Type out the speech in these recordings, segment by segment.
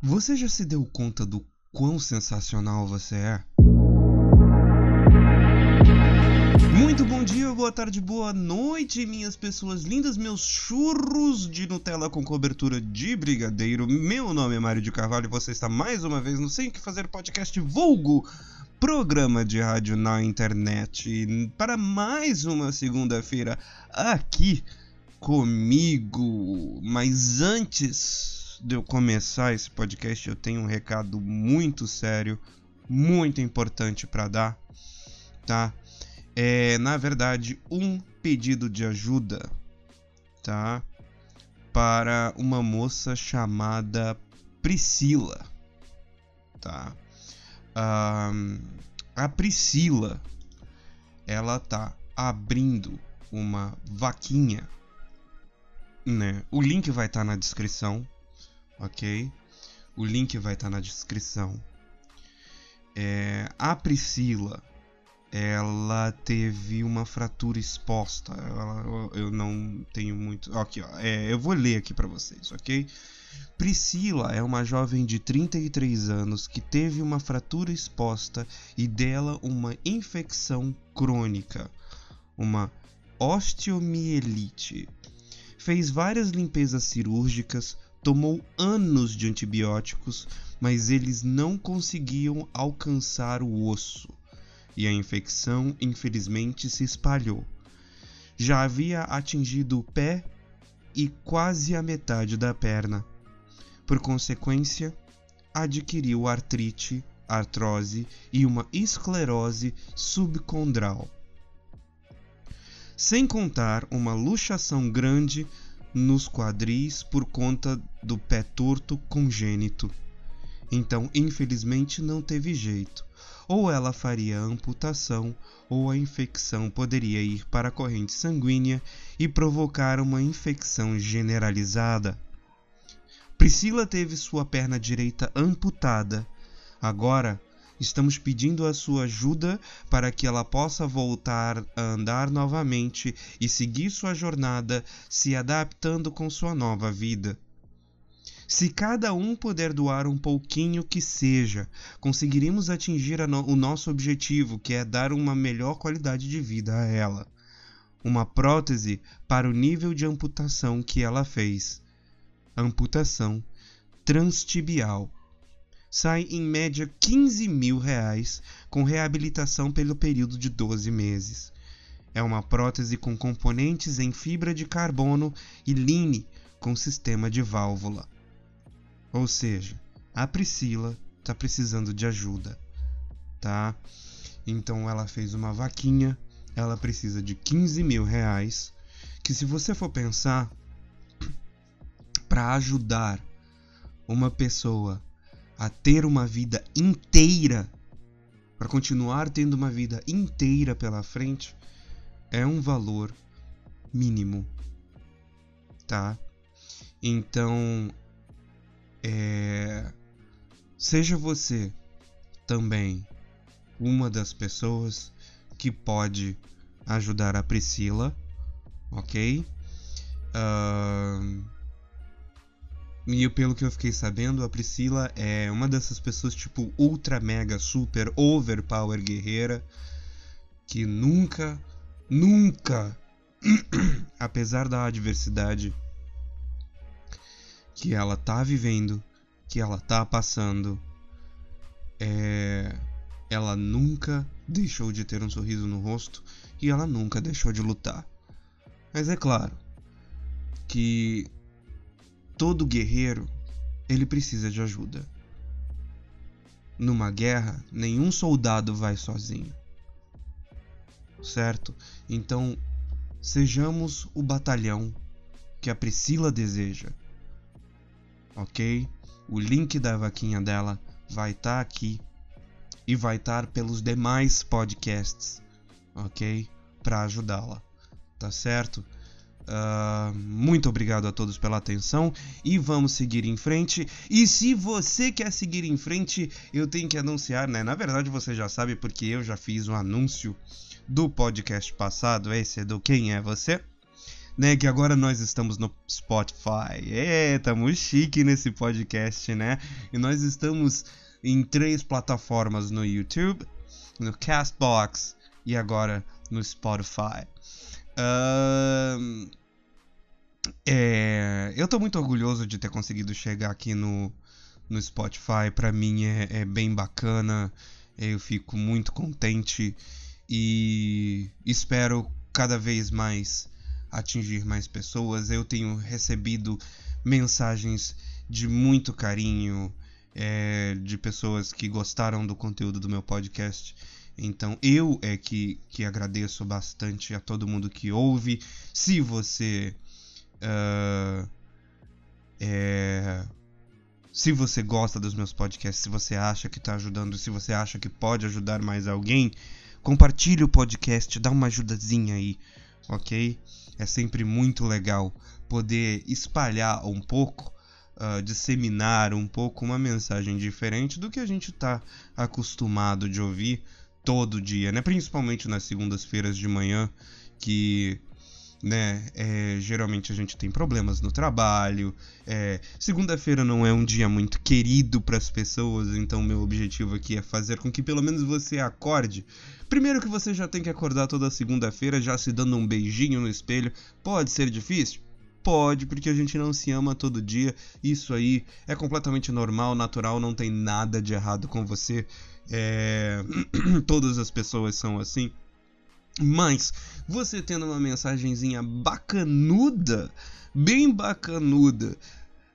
Você já se deu conta do quão sensacional você é? Muito bom dia, boa tarde, boa noite, minhas pessoas lindas, meus churros de Nutella com cobertura de brigadeiro. Meu nome é Mário de Carvalho e você está mais uma vez no Sem Que Fazer Podcast Vulgo, programa de rádio na internet, para mais uma segunda-feira aqui comigo. Mas antes de eu começar esse podcast, eu tenho um recado muito sério, muito importante para dar, tá? É, na verdade, um pedido de ajuda, tá? Para uma moça chamada Priscila, tá? Um, a Priscila, ela tá abrindo uma vaquinha, né? O link vai estar tá na descrição, ok? O link vai estar tá na descrição. É, a Priscila, ela teve uma fratura exposta. Ela, eu não tenho muito. Aqui. É, eu vou ler aqui para vocês, ok? Priscila é uma jovem de 33 anos que teve uma fratura exposta e dela uma infecção crônica, uma osteomielite. Fez várias limpezas cirúrgicas, Tomou anos de antibióticos, mas eles não conseguiam alcançar o osso, e a infecção infelizmente se espalhou. Já havia atingido o pé e quase a metade da perna. Por consequência, adquiriu artrite, artrose e uma esclerose subcondral. Sem contar uma luxação grande nos quadris por conta do pé torto congênito. Então, infelizmente, não teve jeito. Ou ela faria amputação, ou a infecção poderia ir para a corrente sanguínea e provocar uma infecção generalizada. Priscila teve sua perna direita amputada. Agora, Estamos pedindo a sua ajuda para que ela possa voltar a andar novamente e seguir sua jornada, se adaptando com sua nova vida. Se cada um puder doar um pouquinho que seja, conseguiremos atingir no o nosso objetivo, que é dar uma melhor qualidade de vida a ela. Uma prótese para o nível de amputação que ela fez. Amputação transtibial sai em média 15 mil reais com reabilitação pelo período de 12 meses. É uma prótese com componentes em fibra de carbono e line com sistema de válvula. Ou seja, a Priscila está precisando de ajuda, tá? Então ela fez uma vaquinha, ela precisa de 15 mil reais, que se você for pensar para ajudar uma pessoa a ter uma vida inteira, para continuar tendo uma vida inteira pela frente, é um valor mínimo, tá? Então, é, seja você também uma das pessoas que pode ajudar a Priscila, ok? Uh, e pelo que eu fiquei sabendo, a Priscila é uma dessas pessoas tipo ultra mega super overpower guerreira que nunca, nunca, apesar da adversidade que ela tá vivendo, que ela tá passando, é, ela nunca deixou de ter um sorriso no rosto e ela nunca deixou de lutar. Mas é claro que todo guerreiro ele precisa de ajuda. Numa guerra, nenhum soldado vai sozinho. Certo? Então, sejamos o batalhão que a Priscila deseja. Ok? O link da vaquinha dela vai estar tá aqui e vai estar tá pelos demais podcasts, ok? Para ajudá-la, tá certo? Uh, muito obrigado a todos pela atenção e vamos seguir em frente. E se você quer seguir em frente, eu tenho que anunciar, né? Na verdade, você já sabe porque eu já fiz um anúncio do podcast passado. Esse é do Quem é Você? né? Que agora nós estamos no Spotify. É, tamo chique nesse podcast, né? E nós estamos em três plataformas no YouTube, no Castbox e agora no Spotify. Uh, é, eu tô muito orgulhoso de ter conseguido chegar aqui no, no Spotify. Para mim é, é bem bacana. Eu fico muito contente e espero cada vez mais atingir mais pessoas. Eu tenho recebido mensagens de muito carinho é, de pessoas que gostaram do conteúdo do meu podcast. Então eu é que, que agradeço bastante a todo mundo que ouve. Se você. Uh, é, se você gosta dos meus podcasts, se você acha que está ajudando, se você acha que pode ajudar mais alguém, compartilhe o podcast, dá uma ajudazinha aí, ok? É sempre muito legal poder espalhar um pouco, uh, disseminar um pouco uma mensagem diferente do que a gente está acostumado de ouvir todo dia, né? Principalmente nas segundas-feiras de manhã, que né? É, geralmente a gente tem problemas no trabalho. É, Segunda-feira não é um dia muito querido para as pessoas, então meu objetivo aqui é fazer com que pelo menos você acorde. Primeiro que você já tem que acordar toda segunda-feira já se dando um beijinho no espelho. Pode ser difícil? Pode, porque a gente não se ama todo dia. Isso aí é completamente normal, natural, não tem nada de errado com você. É... Todas as pessoas são assim. Mas você tendo uma mensagenzinha bacanuda, bem bacanuda,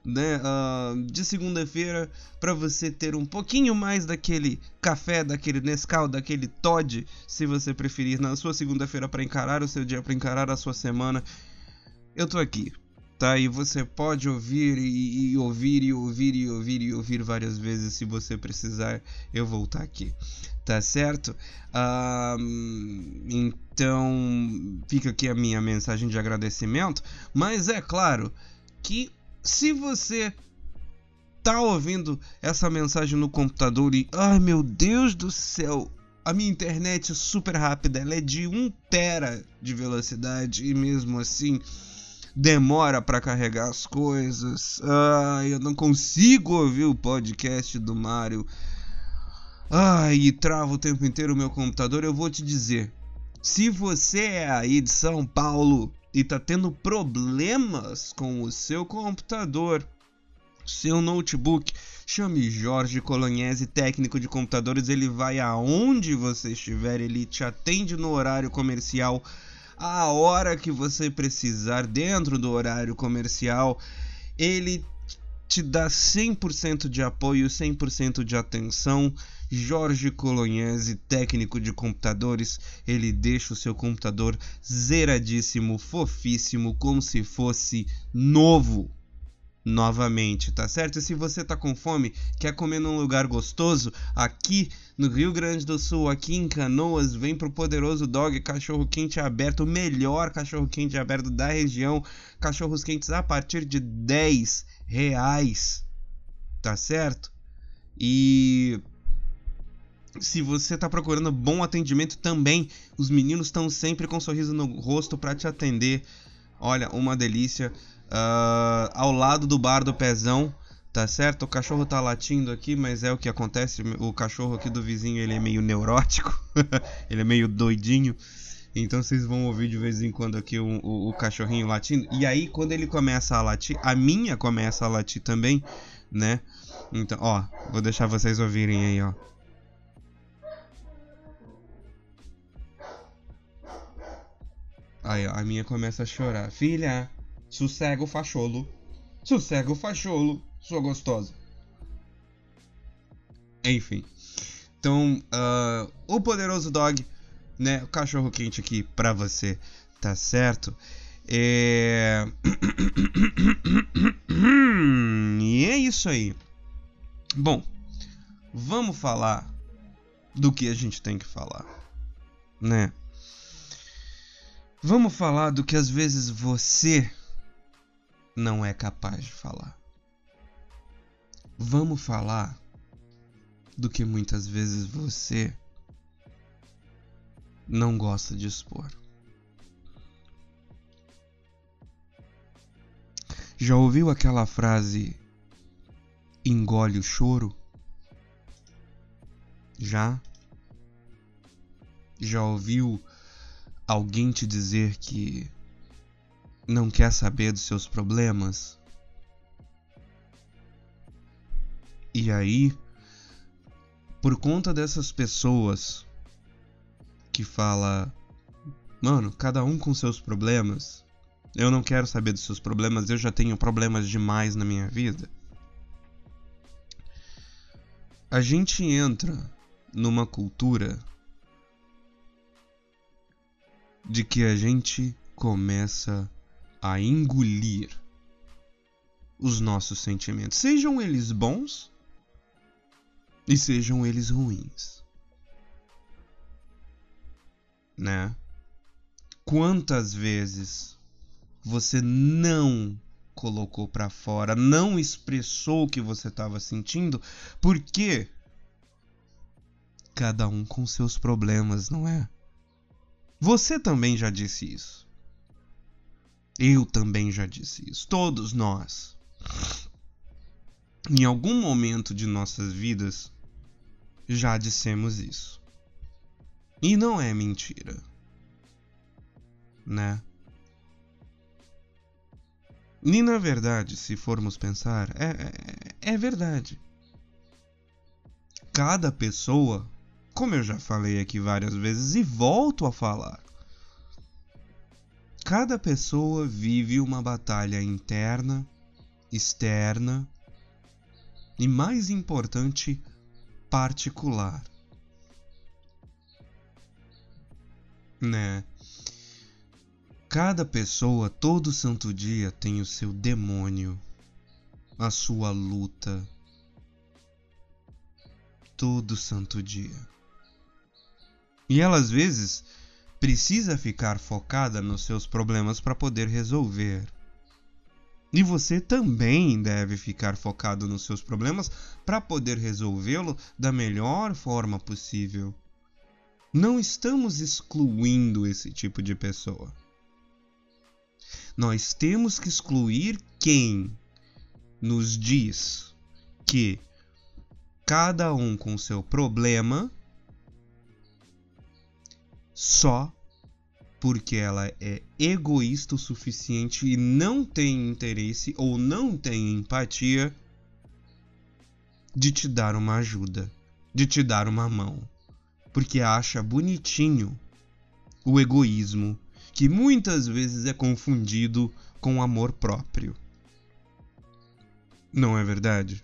né, uh, de segunda-feira para você ter um pouquinho mais daquele café, daquele Nescau, daquele Todd, se você preferir, na sua segunda-feira para encarar o seu dia, para encarar a sua semana. Eu tô aqui, tá? E você pode ouvir e, e, ouvir e ouvir e ouvir e ouvir várias vezes se você precisar. Eu vou estar aqui, tá certo? então fica aqui a minha mensagem de agradecimento, mas é claro que se você tá ouvindo essa mensagem no computador e ai meu Deus do céu, a minha internet é super rápida, ela é de 1 tera de velocidade e mesmo assim demora para carregar as coisas. Ai, eu não consigo ouvir o podcast do Mario Ai, e trava o tempo inteiro o meu computador, eu vou te dizer. Se você é aí de São Paulo e tá tendo problemas com o seu computador, seu notebook, chame Jorge Colognese, técnico de computadores, ele vai aonde você estiver, ele te atende no horário comercial, a hora que você precisar, dentro do horário comercial, ele te dá 100% de apoio, 100% de atenção. Jorge Colognese, técnico de computadores, ele deixa o seu computador zeradíssimo, fofíssimo, como se fosse novo. Novamente, tá certo? E se você tá com fome, quer comer num lugar gostoso, aqui no Rio Grande do Sul, aqui em Canoas, vem pro Poderoso Dog Cachorro Quente Aberto, o melhor cachorro quente aberto da região. Cachorros quentes a partir de 10 reais, tá certo? E se você está procurando bom atendimento também, os meninos estão sempre com um sorriso no rosto para te atender. Olha, uma delícia. Uh, ao lado do bar do Pezão, tá certo? O cachorro tá latindo aqui, mas é o que acontece. O cachorro aqui do vizinho ele é meio neurótico, ele é meio doidinho. Então vocês vão ouvir de vez em quando aqui o, o, o, cachorrinho latindo. E aí, quando ele começa a latir, a minha começa a latir também, né? Então, ó, vou deixar vocês ouvirem aí, ó. Aí, ó, a minha começa a chorar. Filha, sossega o facholo. Sossega o facholo, sua gostosa. Enfim. Então, uh, o poderoso dog, né? O cachorro quente aqui pra você, tá certo? É... e é isso aí. Bom, vamos falar do que a gente tem que falar, né? Vamos falar do que às vezes você não é capaz de falar. Vamos falar do que muitas vezes você não gosta de expor. Já ouviu aquela frase engole o choro? Já? Já ouviu alguém te dizer que não quer saber dos seus problemas? E aí, por conta dessas pessoas que fala, mano, cada um com seus problemas, eu não quero saber dos seus problemas, eu já tenho problemas demais na minha vida. A gente entra numa cultura de que a gente começa a engolir os nossos sentimentos, sejam eles bons e sejam eles ruins. Né? Quantas vezes você não colocou para fora, não expressou o que você estava sentindo, porque cada um com seus problemas, não é? Você também já disse isso. Eu também já disse isso. Todos nós. Em algum momento de nossas vidas, já dissemos isso. E não é mentira. Né? E na verdade, se formos pensar, é, é, é verdade. Cada pessoa, como eu já falei aqui várias vezes e volto a falar, cada pessoa vive uma batalha interna, externa e, mais importante, particular. Né? Cada pessoa, todo santo dia, tem o seu demônio, a sua luta. Todo santo dia. E ela às vezes precisa ficar focada nos seus problemas para poder resolver. E você também deve ficar focado nos seus problemas para poder resolvê-lo da melhor forma possível. Não estamos excluindo esse tipo de pessoa. Nós temos que excluir quem nos diz que cada um com seu problema só porque ela é egoísta o suficiente e não tem interesse ou não tem empatia de te dar uma ajuda, de te dar uma mão, porque acha bonitinho o egoísmo que muitas vezes é confundido com amor próprio. Não é verdade?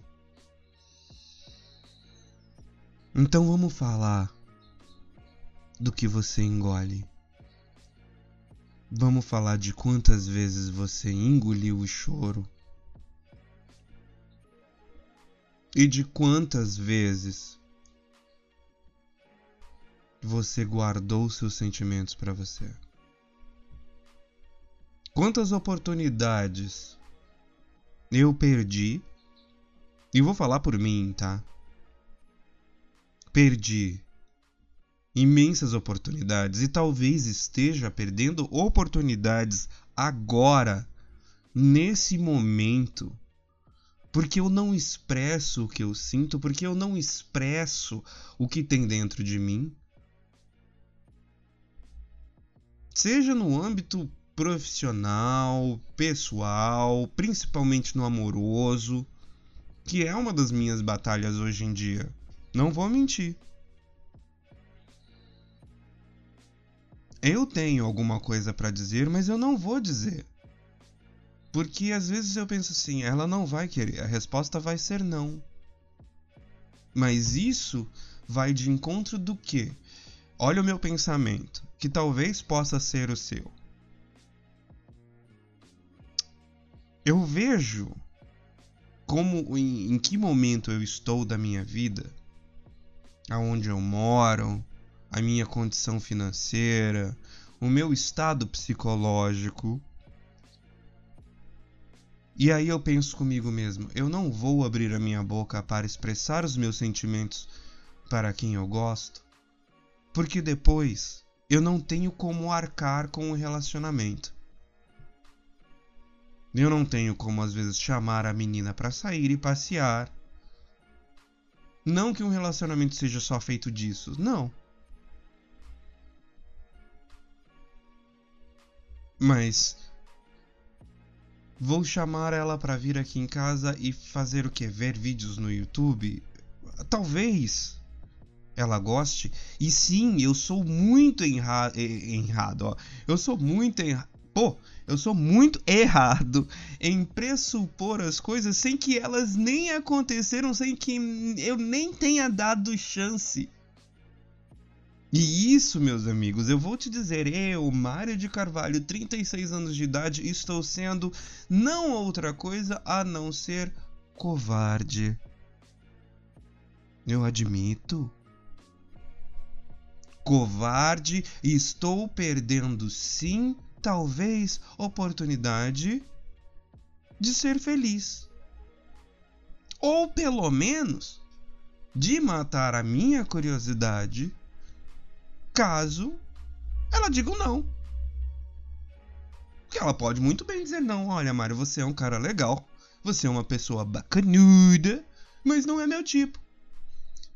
Então vamos falar do que você engole. Vamos falar de quantas vezes você engoliu o choro. E de quantas vezes você guardou seus sentimentos para você. Quantas oportunidades eu perdi? E vou falar por mim, tá? Perdi imensas oportunidades e talvez esteja perdendo oportunidades agora, nesse momento, porque eu não expresso o que eu sinto, porque eu não expresso o que tem dentro de mim. Seja no âmbito profissional, pessoal, principalmente no amoroso, que é uma das minhas batalhas hoje em dia. Não vou mentir. Eu tenho alguma coisa para dizer, mas eu não vou dizer. Porque às vezes eu penso assim, ela não vai querer, a resposta vai ser não. Mas isso vai de encontro do que? Olha o meu pensamento, que talvez possa ser o seu. Eu vejo como em, em que momento eu estou da minha vida, aonde eu moro, a minha condição financeira, o meu estado psicológico. E aí eu penso comigo mesmo, eu não vou abrir a minha boca para expressar os meus sentimentos para quem eu gosto, porque depois eu não tenho como arcar com o relacionamento. Eu não tenho como às vezes chamar a menina para sair e passear. Não que um relacionamento seja só feito disso, não. Mas vou chamar ela para vir aqui em casa e fazer o que? Ver vídeos no YouTube? Talvez ela goste. E sim, eu sou muito enra errado, ó. Eu sou muito errado. Pô, eu sou muito errado em pressupor as coisas sem que elas nem aconteceram, sem que eu nem tenha dado chance. E isso, meus amigos, eu vou te dizer, eu, Mário de Carvalho, 36 anos de idade, estou sendo não outra coisa a não ser covarde. Eu admito. Covarde, estou perdendo sim, talvez, oportunidade de ser feliz. Ou pelo menos de matar a minha curiosidade caso ela diga um não. Porque ela pode muito bem dizer não. Olha, Mário, você é um cara legal. Você é uma pessoa bacanuda, mas não é meu tipo.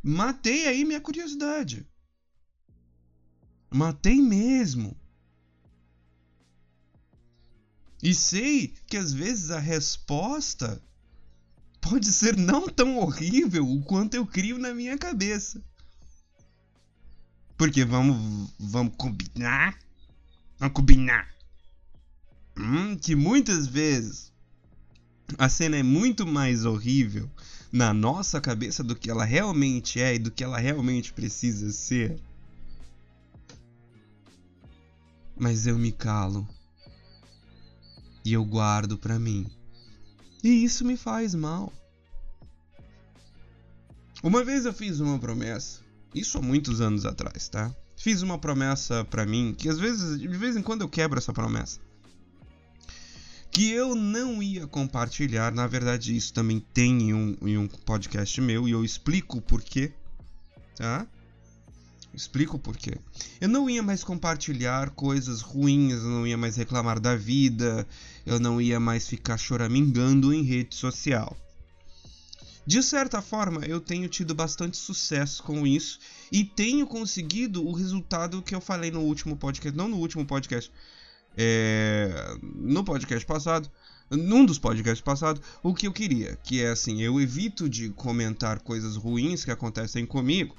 Matei aí minha curiosidade. Matei mesmo. E sei que às vezes a resposta pode ser não tão horrível quanto eu crio na minha cabeça. Porque vamos, vamos combinar. Vamos combinar. Hum, que muitas vezes a cena é muito mais horrível na nossa cabeça do que ela realmente é e do que ela realmente precisa ser. Mas eu me calo. E eu guardo para mim. E isso me faz mal. Uma vez eu fiz uma promessa isso há muitos anos atrás, tá? Fiz uma promessa para mim que às vezes, de vez em quando eu quebro essa promessa. Que eu não ia compartilhar, na verdade isso também tem em um, em um podcast meu e eu explico o porquê, tá? Explico o porquê. Eu não ia mais compartilhar coisas ruins, eu não ia mais reclamar da vida, eu não ia mais ficar choramingando em rede social. De certa forma, eu tenho tido bastante sucesso com isso e tenho conseguido o resultado que eu falei no último podcast, não no último podcast, é, no podcast passado, num dos podcasts passados, o que eu queria, que é assim, eu evito de comentar coisas ruins que acontecem comigo.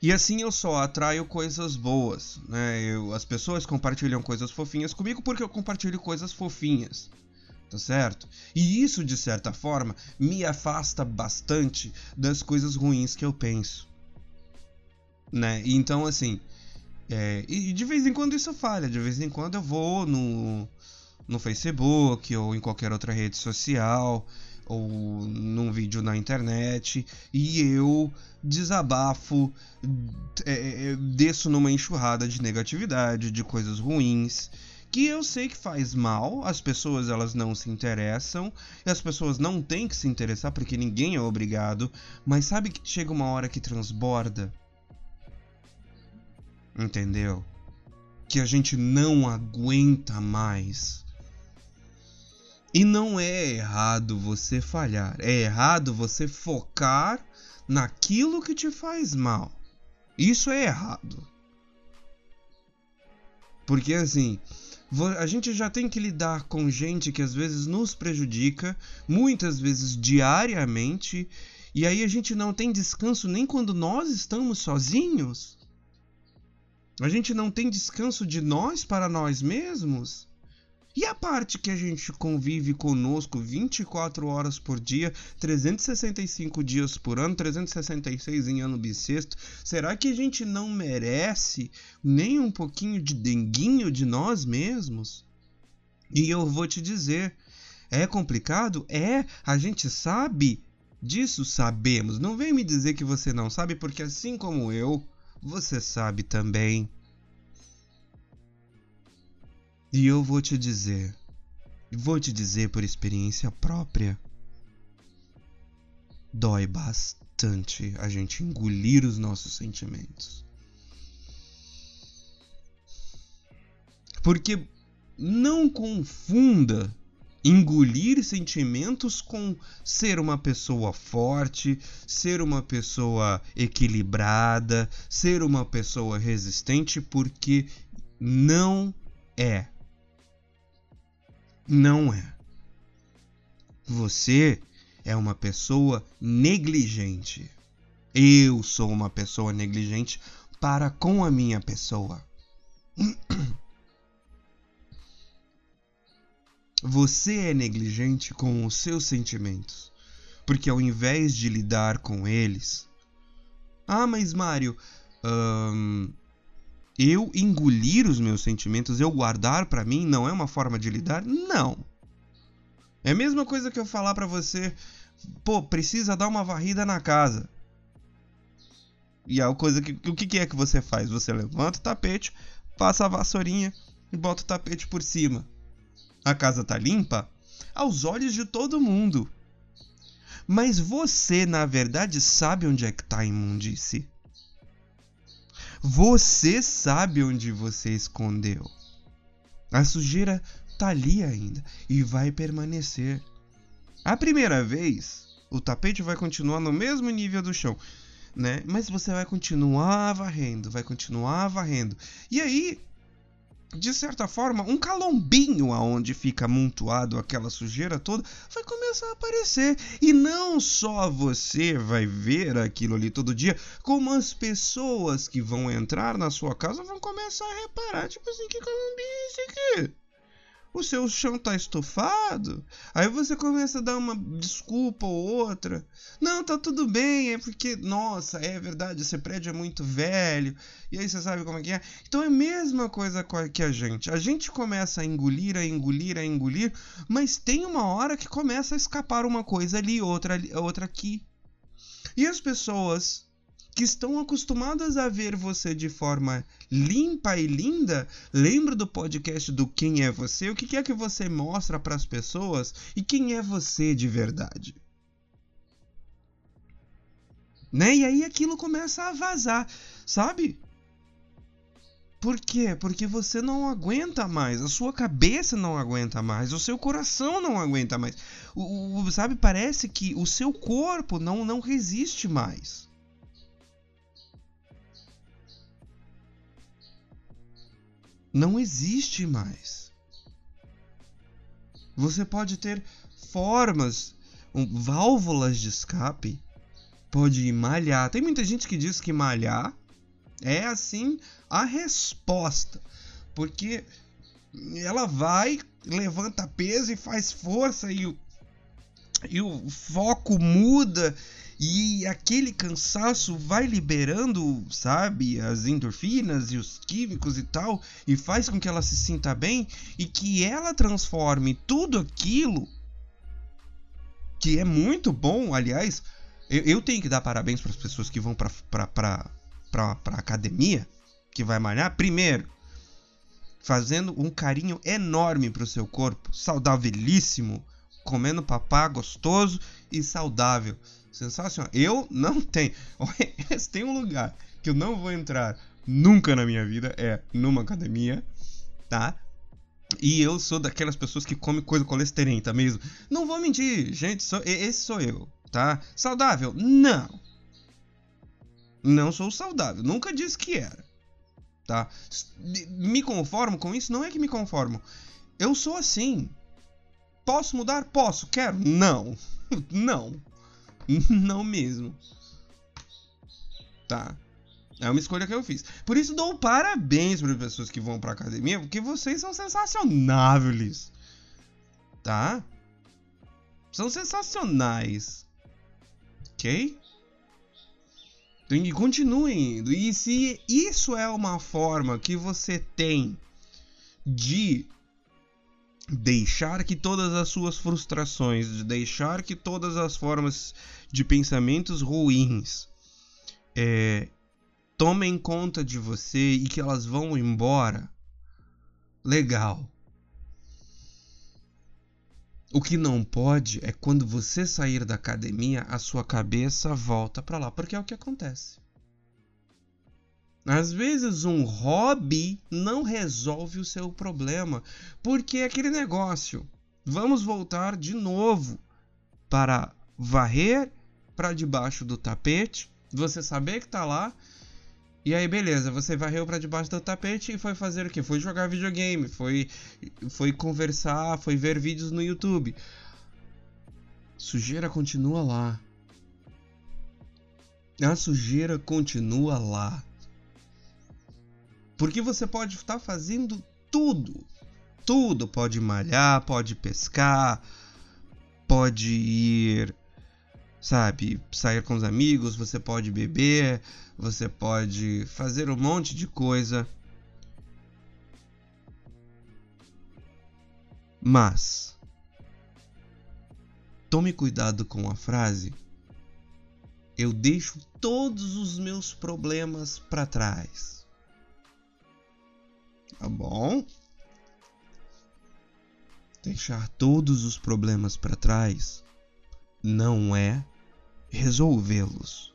E assim eu só atraio coisas boas, né? Eu, as pessoas compartilham coisas fofinhas comigo porque eu compartilho coisas fofinhas tá certo? E isso, de certa forma, me afasta bastante das coisas ruins que eu penso, né? Então, assim, é, e de vez em quando isso falha, de vez em quando eu vou no, no Facebook ou em qualquer outra rede social ou num vídeo na internet e eu desabafo, é, é desço numa enxurrada de negatividade, de coisas ruins que eu sei que faz mal, as pessoas elas não se interessam, e as pessoas não têm que se interessar porque ninguém é obrigado, mas sabe que chega uma hora que transborda? Entendeu? Que a gente não aguenta mais. E não é errado você falhar, é errado você focar naquilo que te faz mal. Isso é errado. Porque assim, a gente já tem que lidar com gente que às vezes nos prejudica, muitas vezes diariamente, e aí a gente não tem descanso nem quando nós estamos sozinhos. A gente não tem descanso de nós para nós mesmos. E a parte que a gente convive conosco 24 horas por dia, 365 dias por ano, 366 em ano bissexto, será que a gente não merece nem um pouquinho de denguinho de nós mesmos? E eu vou te dizer, é complicado? É, a gente sabe disso, sabemos. Não vem me dizer que você não sabe, porque assim como eu, você sabe também. E eu vou te dizer, vou te dizer por experiência própria, dói bastante a gente engolir os nossos sentimentos. Porque não confunda engolir sentimentos com ser uma pessoa forte, ser uma pessoa equilibrada, ser uma pessoa resistente, porque não é. Não é. Você é uma pessoa negligente. Eu sou uma pessoa negligente para com a minha pessoa. Você é negligente com os seus sentimentos, porque ao invés de lidar com eles. Ah, mas Mário, hum, eu engolir os meus sentimentos, eu guardar para mim, não é uma forma de lidar? Não. É a mesma coisa que eu falar para você, pô, precisa dar uma varrida na casa. E a coisa que o que é que você faz? Você levanta o tapete, passa a vassourinha e bota o tapete por cima a casa tá limpa aos olhos de todo mundo. Mas você, na verdade, sabe onde é que tá a imundice. Você sabe onde você escondeu. A sujeira tá ali ainda e vai permanecer. A primeira vez, o tapete vai continuar no mesmo nível do chão, né? Mas você vai continuar varrendo, vai continuar varrendo. E aí, de certa forma, um calombinho aonde fica amontoado aquela sujeira toda vai começar a aparecer. E não só você vai ver aquilo ali todo dia, como as pessoas que vão entrar na sua casa vão começar a reparar, tipo assim, que calombinho é esse aqui? O seu chão tá estufado. Aí você começa a dar uma desculpa ou outra. Não, tá tudo bem, é porque, nossa, é verdade, esse prédio é muito velho. E aí você sabe como é que é. Então é a mesma coisa que a gente. A gente começa a engolir, a engolir, a engolir, mas tem uma hora que começa a escapar uma coisa ali, outra ali, outra aqui. E as pessoas que estão acostumadas a ver você de forma limpa e linda, lembra do podcast do Quem é Você? O que é que você mostra para as pessoas e quem é você de verdade? Né? E aí aquilo começa a vazar, sabe? Por quê? Porque você não aguenta mais, a sua cabeça não aguenta mais, o seu coração não aguenta mais. O, o, sabe, parece que o seu corpo não, não resiste mais. Não existe mais. Você pode ter formas, um, válvulas de escape, pode malhar. Tem muita gente que diz que malhar é assim a resposta, porque ela vai, levanta peso e faz força e o, e o foco muda e aquele cansaço vai liberando, sabe, as endorfinas e os químicos e tal, e faz com que ela se sinta bem e que ela transforme tudo aquilo que é muito bom, aliás, eu, eu tenho que dar parabéns para as pessoas que vão para para academia, que vai malhar, primeiro, fazendo um carinho enorme para o seu corpo, saudavelíssimo, comendo papá gostoso e saudável. Sensacional. Eu não tenho. Se tem um lugar que eu não vou entrar nunca na minha vida é numa academia, tá? E eu sou daquelas pessoas que comem coisa colesterenta mesmo. Não vou mentir, gente, sou, esse sou eu, tá? Saudável? Não. Não sou saudável, nunca disse que era. Tá? Me conformo com isso? Não é que me conformo. Eu sou assim. Posso mudar? Posso. Quero? Não. Não. Não mesmo. Tá. É uma escolha que eu fiz. Por isso dou parabéns para as pessoas que vão para academia, porque vocês são sensacionáveis. Tá? São sensacionais. OK? Então, e continuem indo. E se isso é uma forma que você tem de deixar que todas as suas frustrações, de deixar que todas as formas de pensamentos ruins é, tomem conta de você e que elas vão embora, legal. O que não pode é quando você sair da academia, a sua cabeça volta para lá, porque é o que acontece. Às vezes um hobby não resolve o seu problema, porque é aquele negócio. Vamos voltar de novo para varrer para debaixo do tapete, você saber que tá lá. E aí beleza, você varreu para debaixo do tapete e foi fazer o que? Foi jogar videogame, foi foi conversar, foi ver vídeos no YouTube. Sujeira continua lá. A sujeira continua lá. Porque você pode estar fazendo tudo. Tudo. Pode malhar, pode pescar, pode ir, sabe, sair com os amigos, você pode beber, você pode fazer um monte de coisa. Mas tome cuidado com a frase. Eu deixo todos os meus problemas para trás. Tá bom? Deixar todos os problemas para trás não é resolvê-los.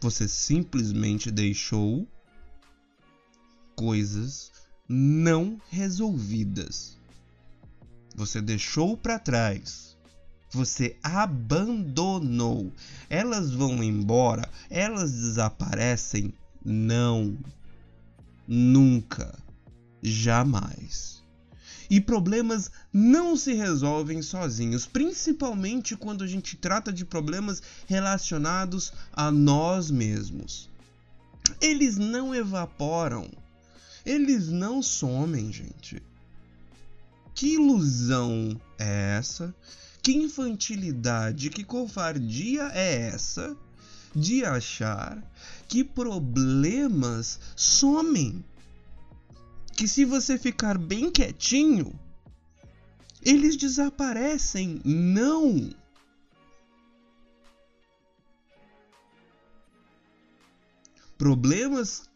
Você simplesmente deixou coisas não resolvidas. Você deixou para trás. Você abandonou. Elas vão embora, elas desaparecem? Não. Nunca. Jamais. E problemas não se resolvem sozinhos, principalmente quando a gente trata de problemas relacionados a nós mesmos. Eles não evaporam. Eles não somem, gente. Que ilusão é essa que infantilidade, que covardia é essa de achar que problemas somem? Que se você ficar bem quietinho, eles desaparecem. Não! Problemas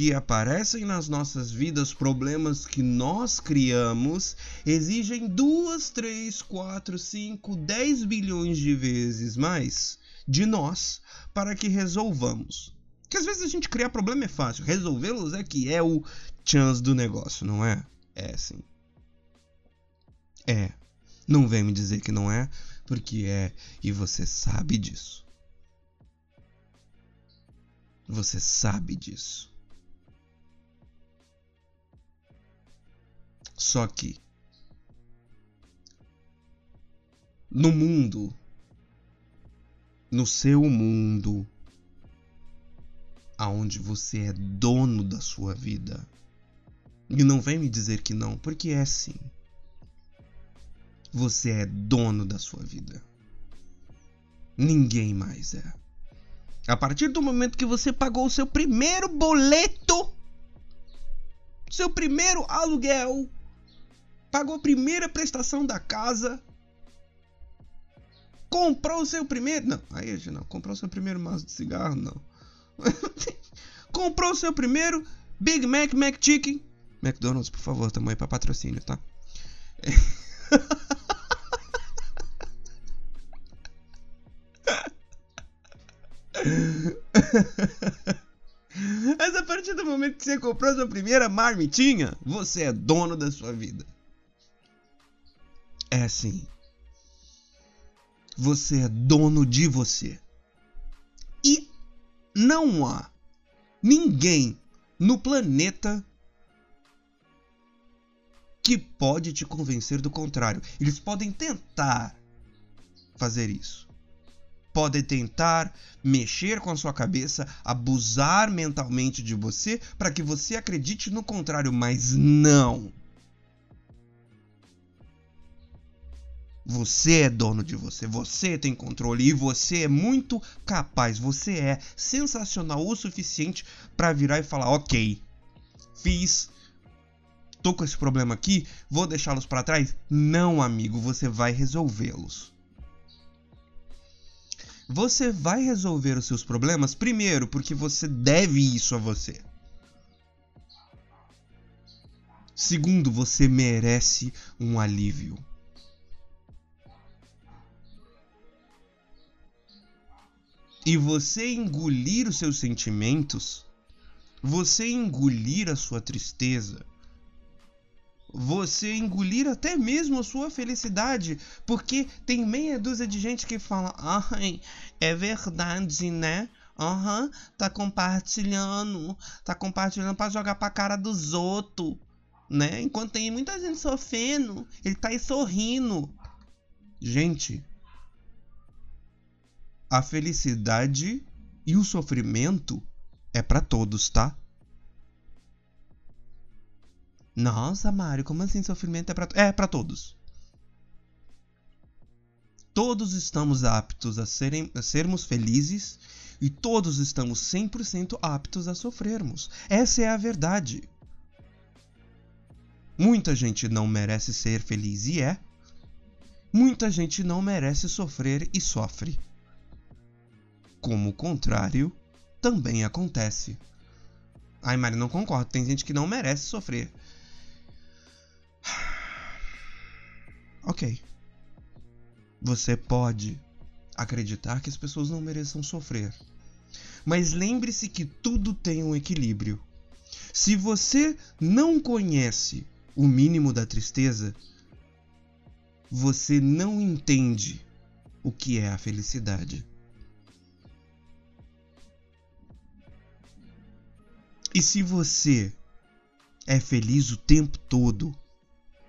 que aparecem nas nossas vidas, problemas que nós criamos, exigem duas, três, quatro, cinco, dez bilhões de vezes mais de nós para que resolvamos. Que às vezes a gente criar problema é fácil, resolvê-los é que é o chance do negócio, não é? É sim. É. Não vem me dizer que não é, porque é e você sabe disso. Você sabe disso. Só que no mundo, no seu mundo, aonde você é dono da sua vida. E não vem me dizer que não, porque é sim. Você é dono da sua vida. Ninguém mais é. A partir do momento que você pagou o seu primeiro boleto, seu primeiro aluguel, pagou a primeira prestação da casa, comprou o seu primeiro. Não, aí não, comprou o seu primeiro maço de cigarro, não. comprou o seu primeiro Big Mac Mac Chicken. McDonald's, por favor, tamo aí pra patrocínio, tá? Mas a partir do momento que você comprou sua primeira marmitinha, você é dono da sua vida é assim. Você é dono de você. E não há ninguém no planeta que pode te convencer do contrário. Eles podem tentar fazer isso. Podem tentar mexer com a sua cabeça, abusar mentalmente de você para que você acredite no contrário, mas não. Você é dono de você, você tem controle e você é muito capaz, você é sensacional o suficiente para virar e falar: "OK, fiz tô com esse problema aqui, vou deixá-los para trás?" Não, amigo, você vai resolvê-los. Você vai resolver os seus problemas primeiro porque você deve isso a você. Segundo, você merece um alívio. E você engolir os seus sentimentos, você engolir a sua tristeza, você engolir até mesmo a sua felicidade, porque tem meia dúzia de gente que fala: "Ai, é verdade, né? Aham, uhum, tá compartilhando, tá compartilhando para jogar pra cara dos outros, né? Enquanto tem muita gente sofrendo, ele tá aí sorrindo. Gente, a felicidade e o sofrimento é para todos, tá? Nossa, Mário, como assim sofrimento é para É para todos. Todos estamos aptos a, serem, a sermos felizes e todos estamos 100% aptos a sofrermos. Essa é a verdade. Muita gente não merece ser feliz e é. Muita gente não merece sofrer e sofre. Como o contrário também acontece. Ai, Mari, não concordo. Tem gente que não merece sofrer. Ok. Você pode acreditar que as pessoas não mereçam sofrer. Mas lembre-se que tudo tem um equilíbrio. Se você não conhece o mínimo da tristeza, você não entende o que é a felicidade. E se você é feliz o tempo todo,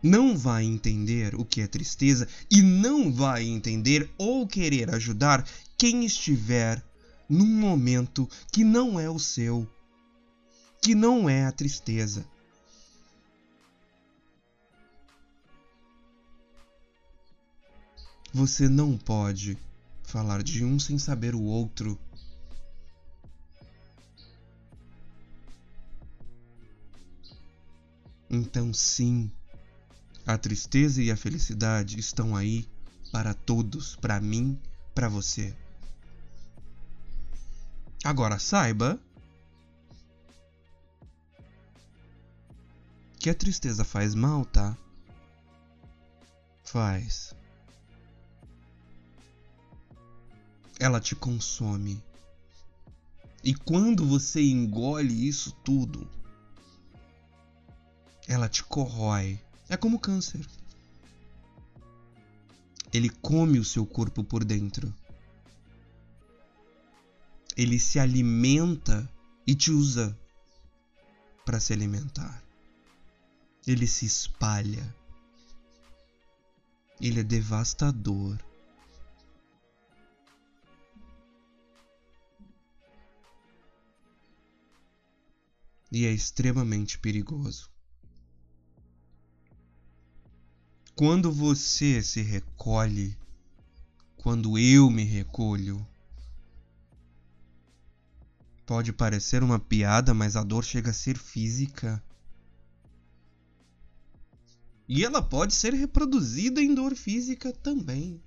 não vai entender o que é tristeza e não vai entender ou querer ajudar quem estiver num momento que não é o seu, que não é a tristeza. Você não pode falar de um sem saber o outro. Então, sim, a tristeza e a felicidade estão aí para todos, para mim, para você. Agora saiba que a tristeza faz mal, tá? Faz. Ela te consome. E quando você engole isso tudo, ela te corrói. É como câncer. Ele come o seu corpo por dentro. Ele se alimenta e te usa para se alimentar. Ele se espalha. Ele é devastador. E é extremamente perigoso. Quando você se recolhe, quando eu me recolho, pode parecer uma piada, mas a dor chega a ser física. E ela pode ser reproduzida em dor física também.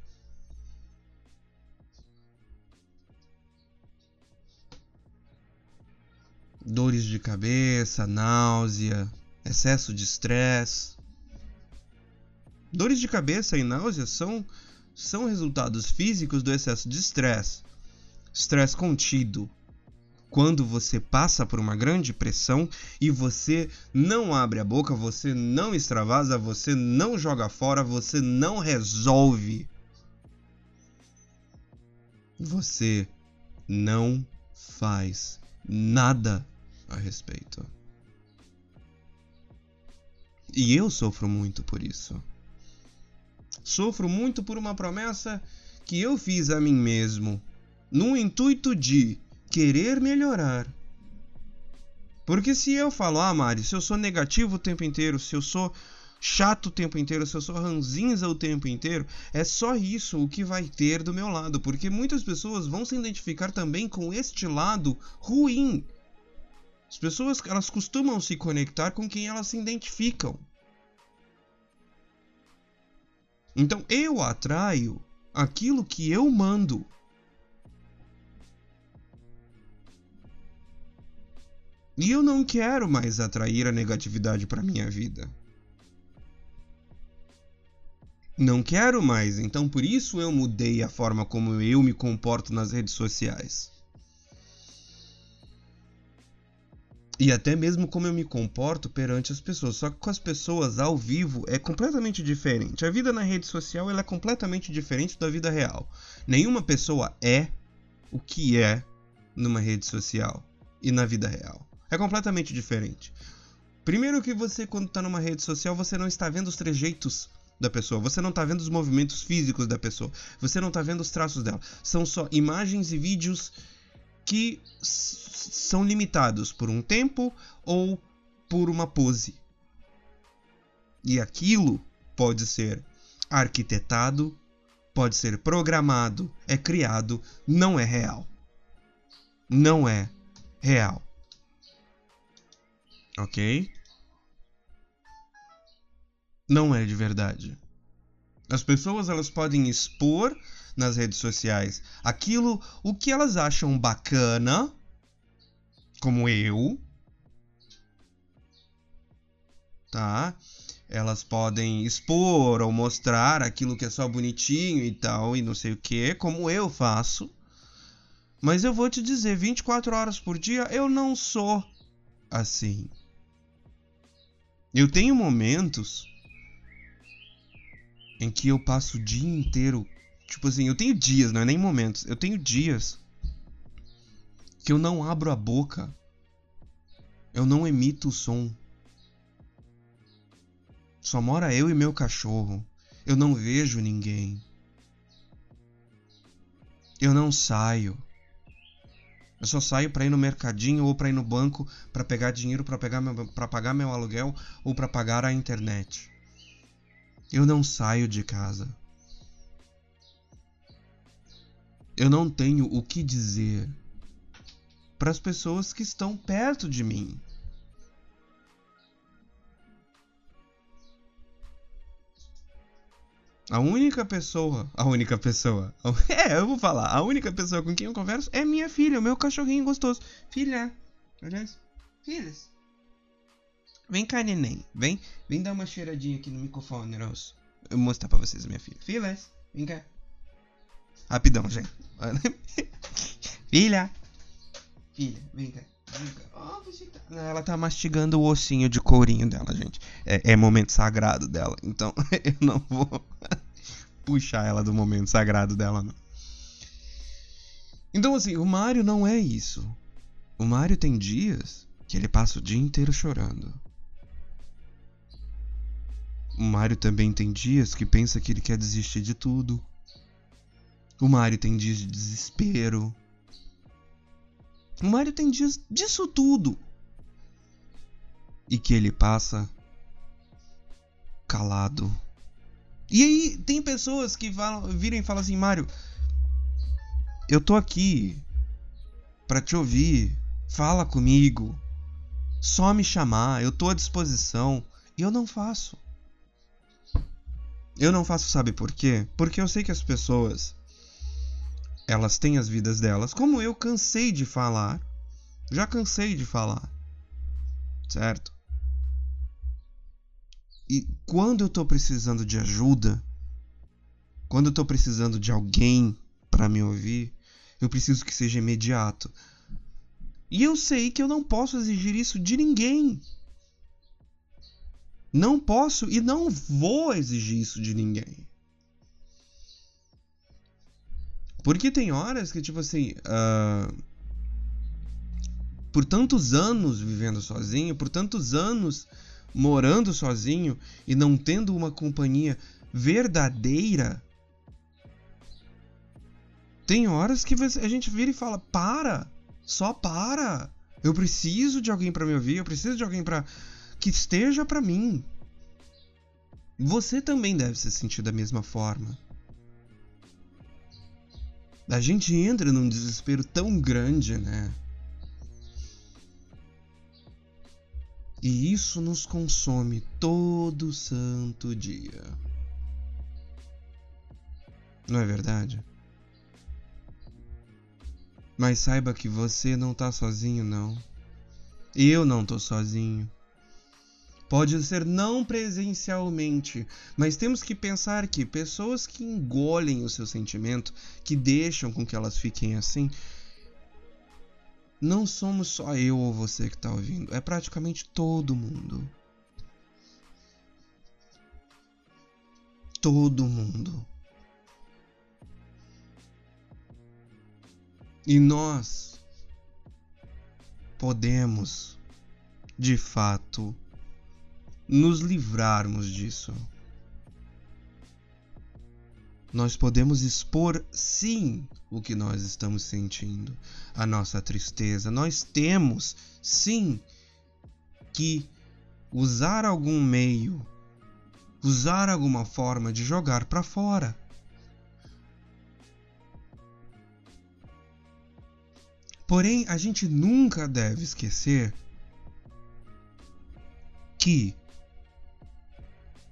Dores de cabeça, náusea, excesso de estresse. Dores de cabeça e náusea são, são resultados físicos do excesso de estresse. Estresse contido. Quando você passa por uma grande pressão e você não abre a boca, você não extravasa, você não joga fora, você não resolve. Você não faz nada a respeito. E eu sofro muito por isso. Sofro muito por uma promessa que eu fiz a mim mesmo, no intuito de querer melhorar. Porque se eu falo, ah, Mari, se eu sou negativo o tempo inteiro, se eu sou chato o tempo inteiro, se eu sou ranzinza o tempo inteiro, é só isso o que vai ter do meu lado, porque muitas pessoas vão se identificar também com este lado ruim. As pessoas, elas costumam se conectar com quem elas se identificam. Então eu atraio aquilo que eu mando. E eu não quero mais atrair a negatividade para minha vida. Não quero mais, então por isso eu mudei a forma como eu me comporto nas redes sociais. E até mesmo como eu me comporto perante as pessoas. Só que com as pessoas ao vivo é completamente diferente. A vida na rede social ela é completamente diferente da vida real. Nenhuma pessoa é o que é numa rede social e na vida real. É completamente diferente. Primeiro que você, quando está numa rede social, você não está vendo os trejeitos da pessoa, você não está vendo os movimentos físicos da pessoa, você não está vendo os traços dela. São só imagens e vídeos que são limitados por um tempo ou por uma pose. E aquilo pode ser arquitetado, pode ser programado, é criado, não é real. Não é real. Ok? Não é de verdade. As pessoas elas podem expor nas redes sociais aquilo o que elas acham bacana, como eu, tá? Elas podem expor ou mostrar aquilo que é só bonitinho e tal e não sei o que, como eu faço. Mas eu vou te dizer, 24 horas por dia eu não sou assim. Eu tenho momentos em que eu passo o dia inteiro. Tipo assim, eu tenho dias, não é nem momentos. Eu tenho dias que eu não abro a boca. Eu não emito o som. Só mora eu e meu cachorro. Eu não vejo ninguém. Eu não saio. Eu só saio para ir no mercadinho ou para ir no banco para pegar dinheiro para pegar para pagar meu aluguel ou para pagar a internet. Eu não saio de casa. Eu não tenho o que dizer para as pessoas que estão perto de mim. A única pessoa, a única pessoa, é, eu vou falar, a única pessoa com quem eu converso é minha filha, o meu cachorrinho gostoso. Filha. Filhas. Vem cá, neném. Vem, vem dar uma cheiradinha aqui no microfone, Ross. Eu vou mostrar pra vocês, minha filha. Filhas, vem cá. Rapidão, gente. filha. Filha, vem cá. Oh. Ela tá mastigando o ossinho de courinho dela, gente. É, é momento sagrado dela. Então eu não vou puxar ela do momento sagrado dela, não. Então, assim, o Mario não é isso. O Mario tem dias que ele passa o dia inteiro chorando. O Mario também tem dias que pensa que ele quer desistir de tudo. O Mario tem dias de desespero. O Mario tem dias disso tudo. E que ele passa calado. E aí tem pessoas que falam, viram e falam assim, Mario, eu tô aqui para te ouvir. Fala comigo. Só me chamar, eu tô à disposição. E eu não faço. Eu não faço, sabe por quê? Porque eu sei que as pessoas elas têm as vidas delas, como eu cansei de falar. Já cansei de falar. Certo? E quando eu tô precisando de ajuda, quando eu tô precisando de alguém para me ouvir, eu preciso que seja imediato. E eu sei que eu não posso exigir isso de ninguém. Não posso e não vou exigir isso de ninguém. Porque tem horas que, tipo assim. Uh, por tantos anos vivendo sozinho, por tantos anos morando sozinho e não tendo uma companhia verdadeira. Tem horas que a gente vira e fala: para, só para. Eu preciso de alguém para me ouvir, eu preciso de alguém para que esteja para mim. Você também deve se sentir da mesma forma. A gente entra num desespero tão grande, né? E isso nos consome todo santo dia. Não é verdade? Mas saiba que você não tá sozinho, não. Eu não tô sozinho. Pode ser não presencialmente, mas temos que pensar que pessoas que engolem o seu sentimento, que deixam com que elas fiquem assim, não somos só eu ou você que está ouvindo, é praticamente todo mundo. Todo mundo. E nós podemos, de fato, nos livrarmos disso. Nós podemos expor, sim, o que nós estamos sentindo, a nossa tristeza. Nós temos, sim, que usar algum meio, usar alguma forma de jogar para fora. Porém, a gente nunca deve esquecer que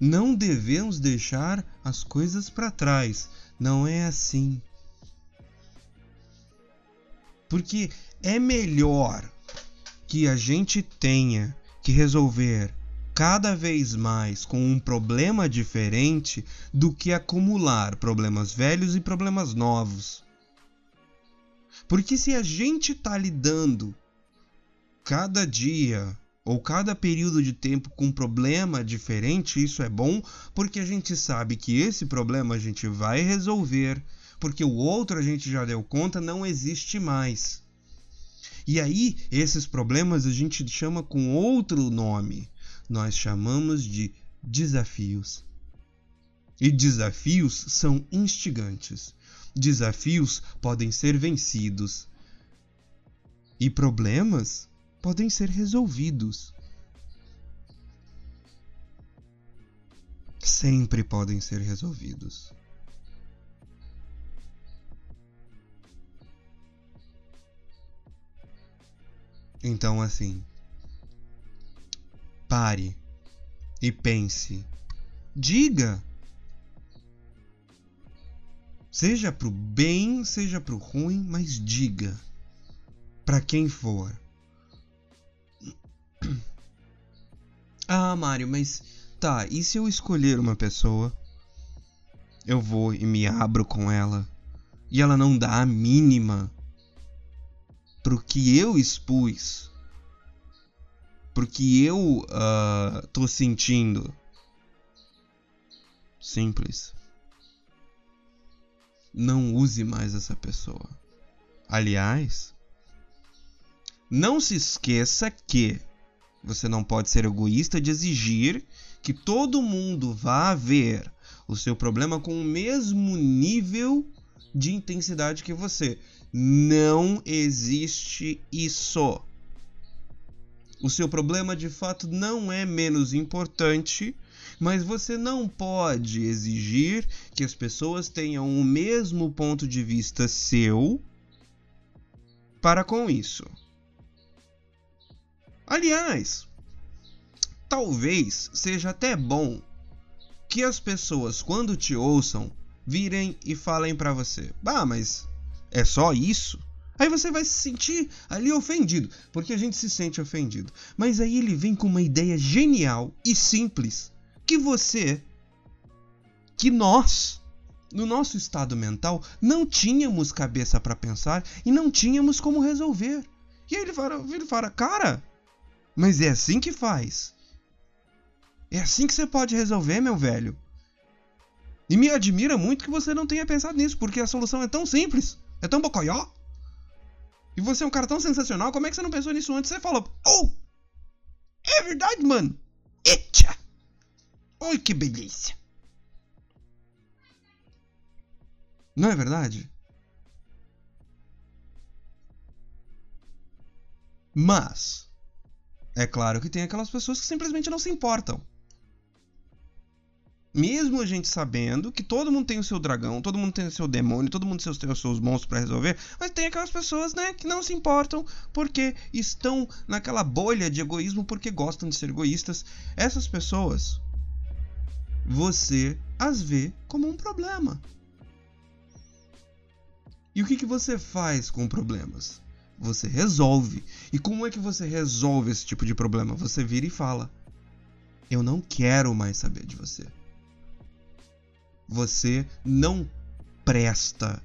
não devemos deixar as coisas para trás. Não é assim. Porque é melhor que a gente tenha que resolver cada vez mais com um problema diferente do que acumular problemas velhos e problemas novos. Porque se a gente está lidando cada dia ou cada período de tempo com um problema diferente, isso é bom, porque a gente sabe que esse problema a gente vai resolver, porque o outro a gente já deu conta não existe mais. E aí, esses problemas a gente chama com outro nome. Nós chamamos de desafios. E desafios são instigantes. Desafios podem ser vencidos. E problemas podem ser resolvidos. Sempre podem ser resolvidos. Então, assim, pare e pense. Diga Seja pro bem, seja pro ruim, mas diga para quem for. Ah, Mário, mas tá, e se eu escolher uma pessoa? Eu vou e me abro com ela e ela não dá a mínima pro que eu expus, pro que eu uh, tô sentindo. Simples não use mais essa pessoa. Aliás, não se esqueça que você não pode ser egoísta de exigir que todo mundo vá ver o seu problema com o mesmo nível de intensidade que você. Não existe isso. O seu problema de fato não é menos importante mas você não pode exigir que as pessoas tenham o mesmo ponto de vista seu para com isso. Aliás, talvez seja até bom que as pessoas, quando te ouçam, virem e falem para você: "Bah, mas é só isso?" Aí você vai se sentir ali ofendido, porque a gente se sente ofendido. Mas aí ele vem com uma ideia genial e simples que você, que nós, no nosso estado mental, não tínhamos cabeça para pensar e não tínhamos como resolver. E aí ele fala, ele fala, cara, mas é assim que faz. É assim que você pode resolver, meu velho. E me admira muito que você não tenha pensado nisso, porque a solução é tão simples, é tão bocoió. E você é um cara tão sensacional, como é que você não pensou nisso antes? Você falou, oh, é verdade, mano. Eita! Oi, que beleza! Não é verdade? Mas, é claro que tem aquelas pessoas que simplesmente não se importam. Mesmo a gente sabendo que todo mundo tem o seu dragão, todo mundo tem o seu demônio, todo mundo tem os seus monstros para resolver, mas tem aquelas pessoas, né, que não se importam porque estão naquela bolha de egoísmo porque gostam de ser egoístas. Essas pessoas você as vê como um problema. E o que, que você faz com problemas? Você resolve. E como é que você resolve esse tipo de problema? Você vira e fala: Eu não quero mais saber de você. Você não presta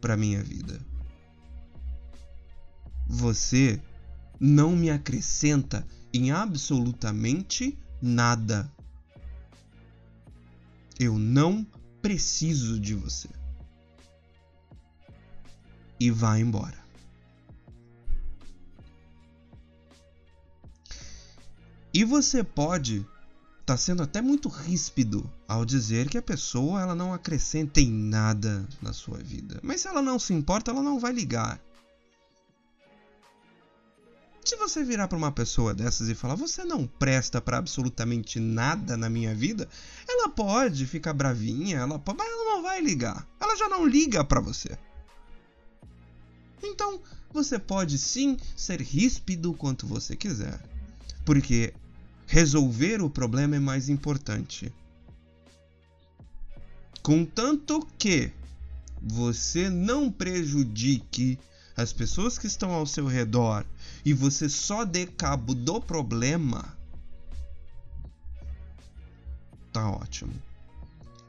para minha vida. você não me acrescenta em absolutamente nada. Eu não preciso de você. E vá embora. E você pode estar tá sendo até muito ríspido ao dizer que a pessoa ela não acrescenta em nada na sua vida. Mas se ela não se importa, ela não vai ligar. Se você virar para uma pessoa dessas e falar, você não presta para absolutamente nada na minha vida, ela pode ficar bravinha, ela pode, mas ela não vai ligar. Ela já não liga para você. Então, você pode sim ser ríspido quanto você quiser, porque resolver o problema é mais importante. Contanto que você não prejudique as pessoas que estão ao seu redor e você só dê cabo do problema, tá ótimo.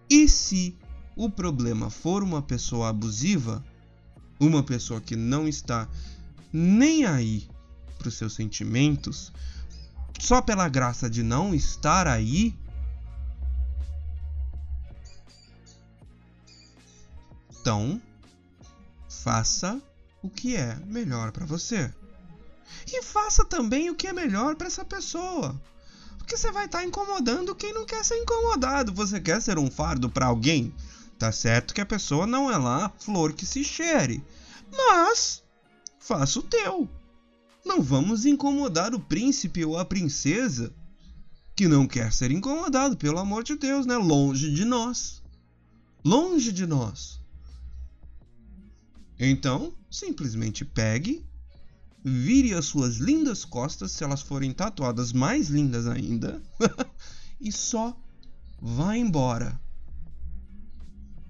E se o problema for uma pessoa abusiva, uma pessoa que não está nem aí para os seus sentimentos, só pela graça de não estar aí, então faça o que é melhor para você. E faça também o que é melhor para essa pessoa. Porque você vai estar tá incomodando quem não quer ser incomodado. Você quer ser um fardo para alguém? Tá certo que a pessoa não é lá flor que se cheire. Mas faça o teu. Não vamos incomodar o príncipe ou a princesa que não quer ser incomodado, pelo amor de Deus, né? Longe de nós. Longe de nós. Então, simplesmente pegue, vire as suas lindas costas, se elas forem tatuadas mais lindas ainda, e só vá embora.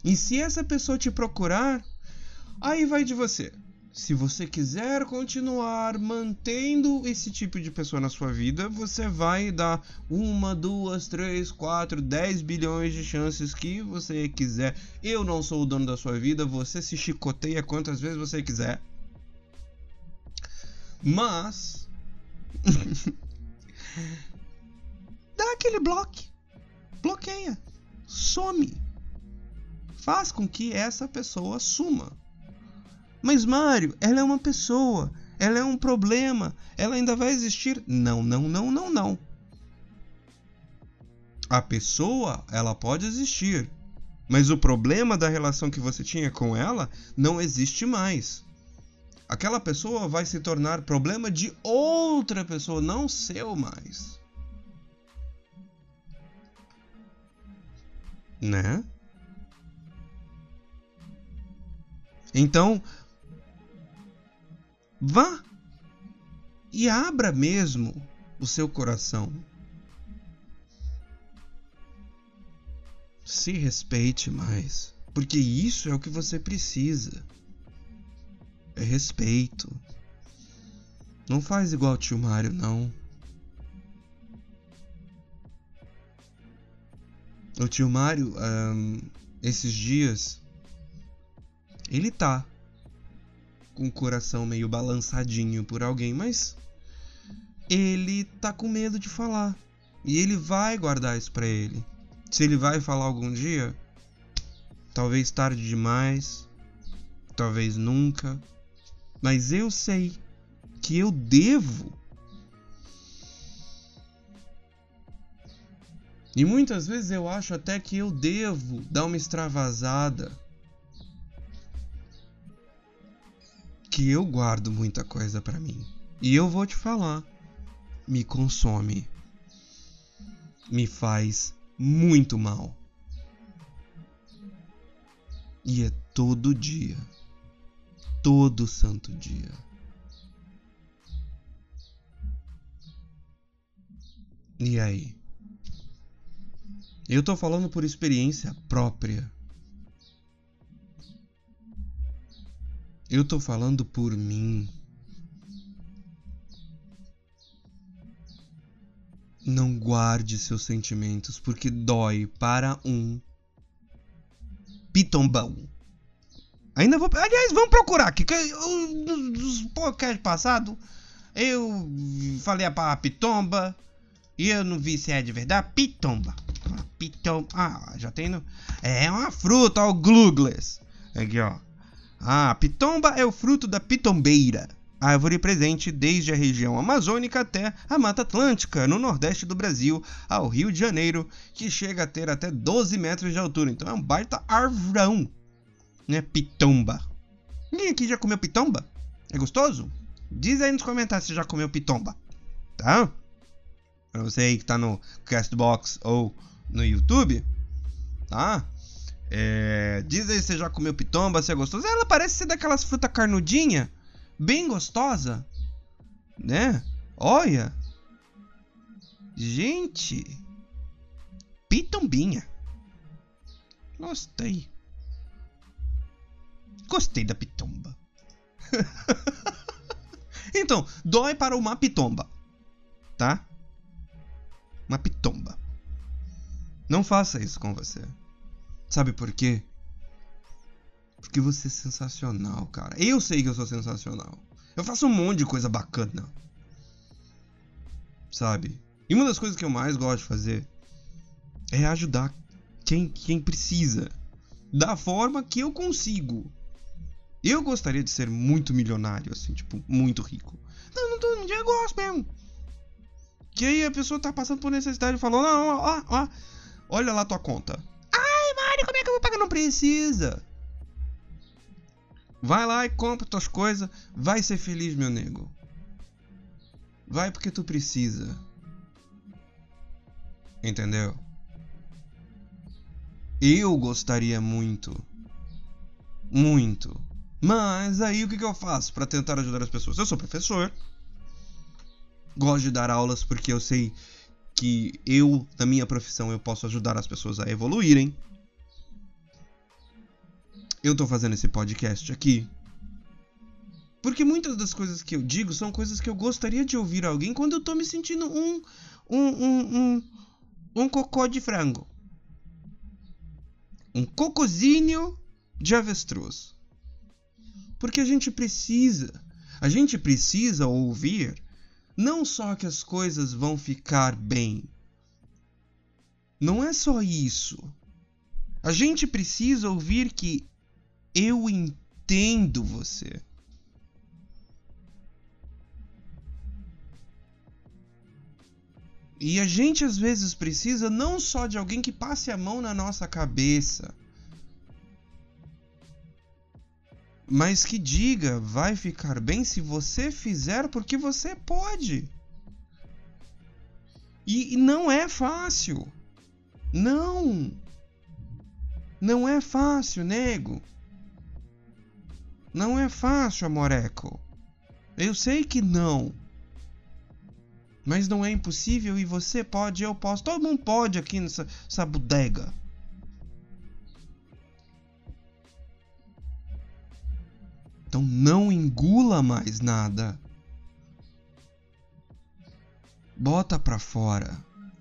E se essa pessoa te procurar, aí vai de você se você quiser continuar mantendo esse tipo de pessoa na sua vida, você vai dar uma, duas, três, quatro, dez bilhões de chances que você quiser. Eu não sou o dono da sua vida, você se chicoteia quantas vezes você quiser. Mas. dá aquele bloco. Bloqueia. Some. Faz com que essa pessoa suma. Mas Mário, ela é uma pessoa, ela é um problema, ela ainda vai existir? Não, não, não, não, não. A pessoa, ela pode existir, mas o problema da relação que você tinha com ela não existe mais. Aquela pessoa vai se tornar problema de outra pessoa, não seu mais. Né? Então, Vá e abra mesmo o seu coração. Se respeite mais, porque isso é o que você precisa. É respeito. Não faz igual o tio Mário, não. O tio Mário, um, esses dias, ele tá com o coração meio balançadinho por alguém, mas ele tá com medo de falar. E ele vai guardar isso para ele. Se ele vai falar algum dia, talvez tarde demais, talvez nunca, mas eu sei que eu devo. E muitas vezes eu acho até que eu devo dar uma extravasada que eu guardo muita coisa para mim. E eu vou te falar, me consome. Me faz muito mal. E é todo dia. Todo santo dia. E aí? Eu tô falando por experiência própria. Eu tô falando por mim. Não guarde seus sentimentos, porque dói para um pitombão. Ainda vou. Aliás, vamos procurar aqui. Que nos podcasts passados eu falei a pitomba e eu não vi se é de verdade. Pitomba. Pitomba. Ah, já tem no. É uma fruta, ó, o glugles. Aqui, ó. Ah, pitomba é o fruto da pitombeira. Árvore presente desde a região amazônica até a Mata Atlântica, no nordeste do Brasil, ao Rio de Janeiro, que chega a ter até 12 metros de altura. Então é um baita arvrão né? Pitomba. Ninguém aqui já comeu pitomba? É gostoso? Diz aí nos comentários se já comeu pitomba, tá? Pra você aí que tá no Castbox ou no YouTube, tá? É, diz aí se você já comeu pitomba, se é gostoso. Ela parece ser daquelas frutas carnudinha, bem gostosa, né? Olha, gente, pitombinha. Gostei. Gostei da pitomba. então, dói para uma pitomba. Tá? Uma pitomba. Não faça isso com você. Sabe por quê? Porque você é sensacional, cara. Eu sei que eu sou sensacional. Eu faço um monte de coisa bacana. Sabe? E uma das coisas que eu mais gosto de fazer é ajudar quem, quem precisa. Da forma que eu consigo. Eu gostaria de ser muito milionário, assim, tipo, muito rico. Não, não tô, eu gosto mesmo. Que aí a pessoa tá passando por necessidade e falou: Não, ó, ó, olha lá tua conta. Como é que eu vou pagar? Não precisa. Vai lá e compra tuas coisas. Vai ser feliz, meu nego. Vai porque tu precisa. Entendeu? Eu gostaria muito. Muito mas aí o que, que eu faço para tentar ajudar as pessoas? Eu sou professor, gosto de dar aulas porque eu sei que eu, na minha profissão, eu posso ajudar as pessoas a evoluírem. Eu tô fazendo esse podcast aqui porque muitas das coisas que eu digo são coisas que eu gostaria de ouvir alguém quando eu tô me sentindo um um um um, um cocô de frango. Um cocozinho de avestruz. Porque a gente precisa, a gente precisa ouvir não só que as coisas vão ficar bem. Não é só isso. A gente precisa ouvir que eu entendo você. E a gente às vezes precisa não só de alguém que passe a mão na nossa cabeça mas que diga vai ficar bem se você fizer porque você pode. E não é fácil. Não. Não é fácil, nego. Não é fácil, amoreco. Eu sei que não. Mas não é impossível e você pode, eu posso. Todo mundo pode aqui nessa, nessa bodega. Então não engula mais nada. Bota para fora.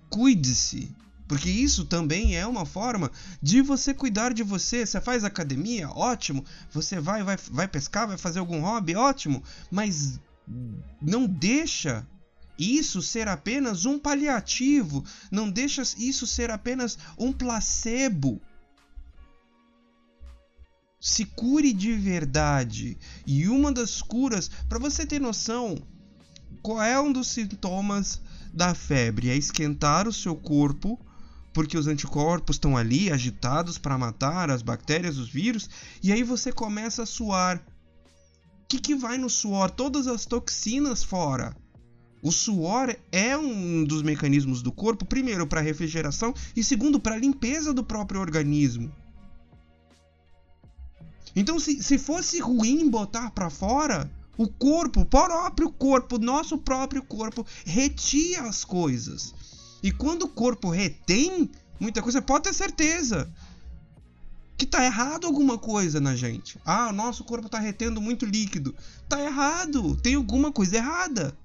Cuide-se. Porque isso também é uma forma de você cuidar de você. Você faz academia, ótimo. Você vai, vai, vai pescar, vai fazer algum hobby, ótimo. Mas não deixa isso ser apenas um paliativo. Não deixa isso ser apenas um placebo se cure de verdade. E uma das curas, para você ter noção, qual é um dos sintomas da febre? É esquentar o seu corpo, porque os anticorpos estão ali agitados para matar as bactérias, os vírus, e aí você começa a suar. O que, que vai no suor? Todas as toxinas fora. O suor é um dos mecanismos do corpo, primeiro para refrigeração e segundo para limpeza do próprio organismo. Então, se, se fosse ruim botar para fora, o corpo, o próprio corpo, nosso próprio corpo, retia as coisas. E quando o corpo retém muita coisa, pode ter certeza que tá errado alguma coisa na gente. Ah, o nosso corpo tá retendo muito líquido. Tá errado, tem alguma coisa errada.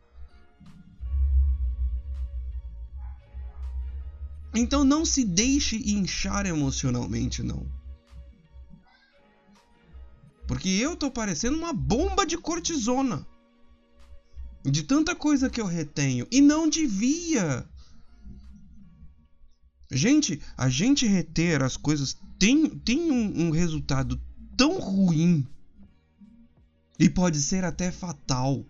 Então não se deixe inchar emocionalmente, não. Porque eu tô parecendo uma bomba de cortisona. De tanta coisa que eu retenho. E não devia. Gente, a gente reter as coisas tem, tem um, um resultado tão ruim. E pode ser até fatal.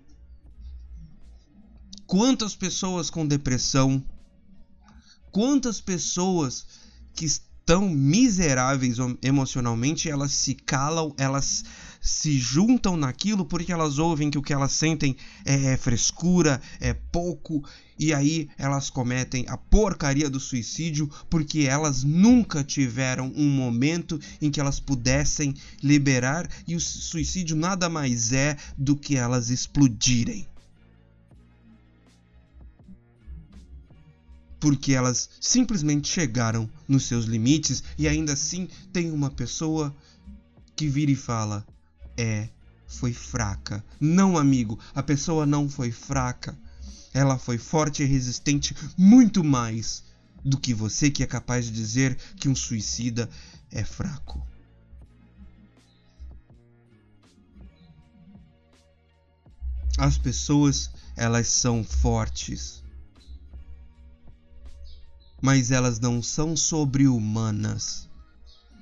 Quantas pessoas com depressão, quantas pessoas que estão miseráveis emocionalmente, elas se calam, elas se juntam naquilo porque elas ouvem que o que elas sentem é frescura, é pouco, e aí elas cometem a porcaria do suicídio porque elas nunca tiveram um momento em que elas pudessem liberar, e o suicídio nada mais é do que elas explodirem. porque elas simplesmente chegaram nos seus limites e ainda assim tem uma pessoa que vira e fala: é, foi fraca. Não, amigo, a pessoa não foi fraca. Ela foi forte e resistente muito mais do que você que é capaz de dizer que um suicida é fraco. As pessoas, elas são fortes. Mas elas não são sobre-humanas.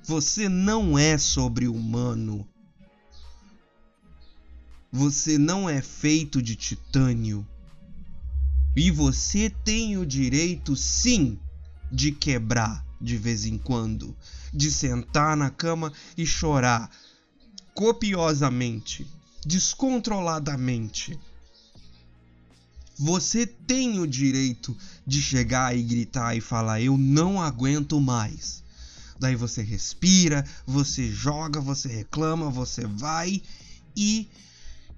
Você não é sobre-humano. Você não é feito de titânio. E você tem o direito, sim, de quebrar de vez em quando, de sentar na cama e chorar copiosamente, descontroladamente. Você tem o direito de chegar e gritar e falar: Eu não aguento mais. Daí você respira, você joga, você reclama, você vai e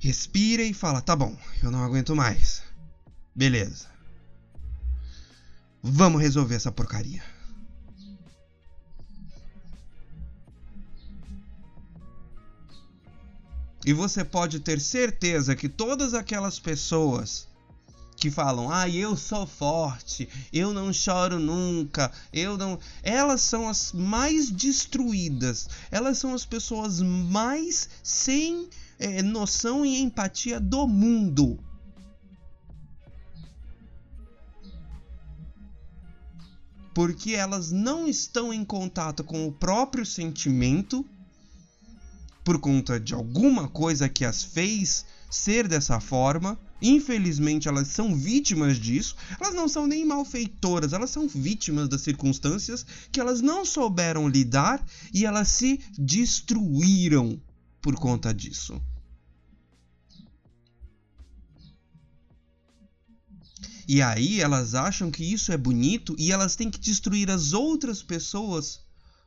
respira e fala: tá bom, eu não aguento mais. Beleza. Vamos resolver essa porcaria. E você pode ter certeza que todas aquelas pessoas que falam: "Ah, eu sou forte, eu não choro nunca, eu não". Elas são as mais destruídas. Elas são as pessoas mais sem é, noção e empatia do mundo. Porque elas não estão em contato com o próprio sentimento por conta de alguma coisa que as fez ser dessa forma. Infelizmente, elas são vítimas disso. Elas não são nem malfeitoras, elas são vítimas das circunstâncias que elas não souberam lidar e elas se destruíram por conta disso. E aí elas acham que isso é bonito e elas têm que destruir as outras pessoas,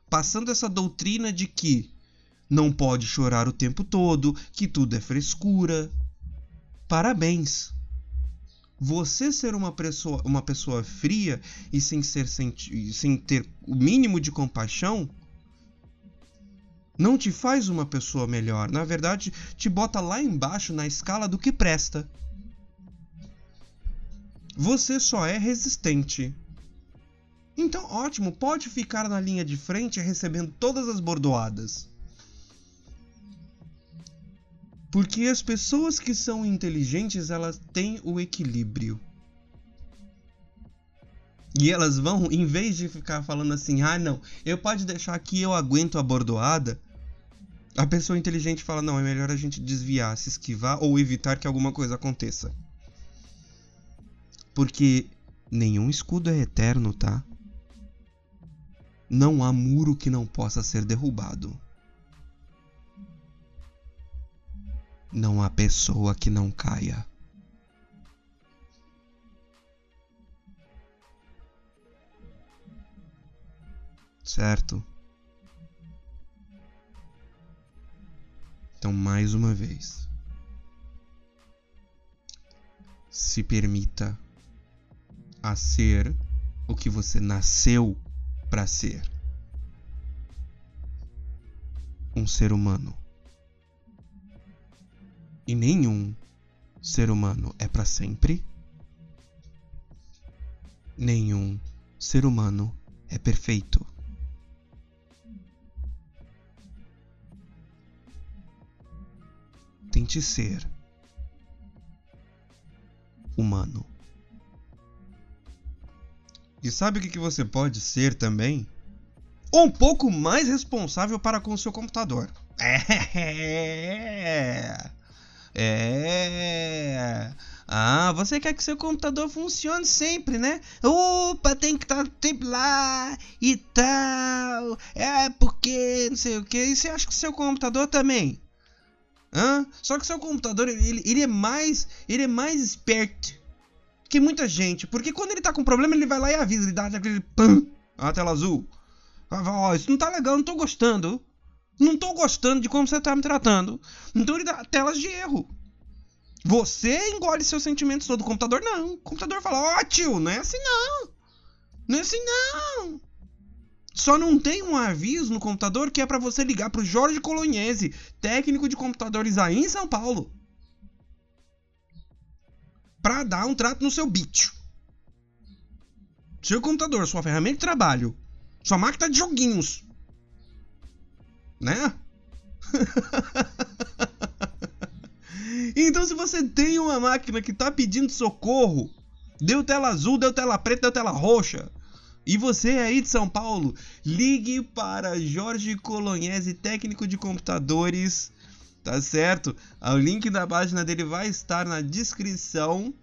passando essa doutrina de que não pode chorar o tempo todo, que tudo é frescura. Parabéns. Você ser uma pessoa, uma pessoa fria e sem, ser, sem ter o mínimo de compaixão não te faz uma pessoa melhor. Na verdade, te bota lá embaixo na escala do que presta. Você só é resistente. Então, ótimo, pode ficar na linha de frente recebendo todas as bordoadas. Porque as pessoas que são inteligentes, elas têm o equilíbrio. E elas vão, em vez de ficar falando assim, ah não, eu pode deixar que eu aguento a bordoada. A pessoa inteligente fala, não, é melhor a gente desviar, se esquivar ou evitar que alguma coisa aconteça. Porque nenhum escudo é eterno, tá? Não há muro que não possa ser derrubado. Não há pessoa que não caia. Certo? Então, mais uma vez, se permita a ser o que você nasceu para ser. Um ser humano. E nenhum ser humano é para sempre. Nenhum ser humano é perfeito. tente ser humano. E sabe o que você pode ser também? Um pouco mais responsável para com o seu computador. É. É. Ah, você quer que seu computador funcione sempre, né? Opa, tem que estar sempre lá e tal. É porque não sei o que. E você acha que seu computador também? Hã? Só que seu computador ele, ele é mais ele é mais esperto que muita gente, porque quando ele tá com problema ele vai lá e avisa, ele dá aquele pam, a tela azul. Ó, oh, isso não tá legal, não tô gostando. Não tô gostando de como você tá me tratando. Então ele dá telas de erro. Você engole seus sentimentos todo. O computador não. O computador fala: Ó, oh, tio, não é assim não. Não é assim não. Só não tem um aviso no computador que é para você ligar pro Jorge Colognese, técnico de computadores aí em São Paulo. Pra dar um trato no seu bicho. Seu computador, sua ferramenta de trabalho, sua máquina de joguinhos. Né? Então, se você tem uma máquina que está pedindo socorro, deu tela azul, deu tela preta, deu tela roxa, e você é aí de São Paulo, ligue para Jorge Colognese, técnico de computadores, tá certo? O link da página dele vai estar na descrição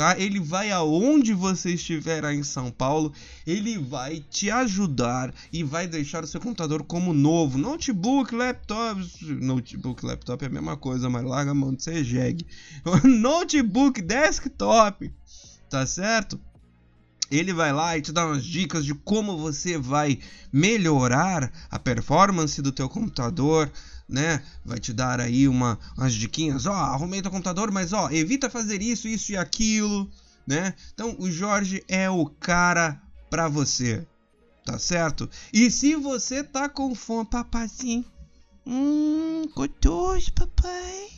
tá? Ele vai aonde você estiver aí em São Paulo, ele vai te ajudar e vai deixar o seu computador como novo. Notebook, laptop, notebook, laptop é a mesma coisa, mas larga a mão de ser jegue. Notebook, desktop, tá certo? Ele vai lá e te dá umas dicas de como você vai melhorar a performance do teu computador, né? Vai te dar aí uma, umas diquinhas, ó, arrumei teu computador, mas ó, evita fazer isso, isso e aquilo, né? Então o Jorge é o cara para você, tá certo? E se você tá com fome, papazinho, hum, gostoso, papai,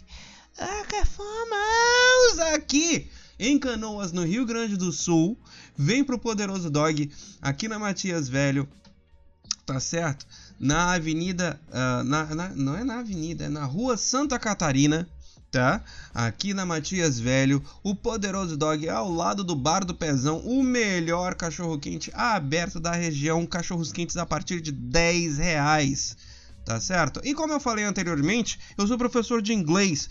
ah, que fome, aqui em Canoas, no Rio Grande do Sul, vem pro Poderoso Dog aqui na Matias Velho, tá certo? Na Avenida. Uh, na, na, não é na Avenida, é na Rua Santa Catarina, tá? Aqui na Matias Velho, o Poderoso Dog ao lado do Bar do Pezão, o melhor cachorro quente aberto da região, cachorros quentes a partir de 10 reais tá certo? E como eu falei anteriormente, eu sou professor de inglês.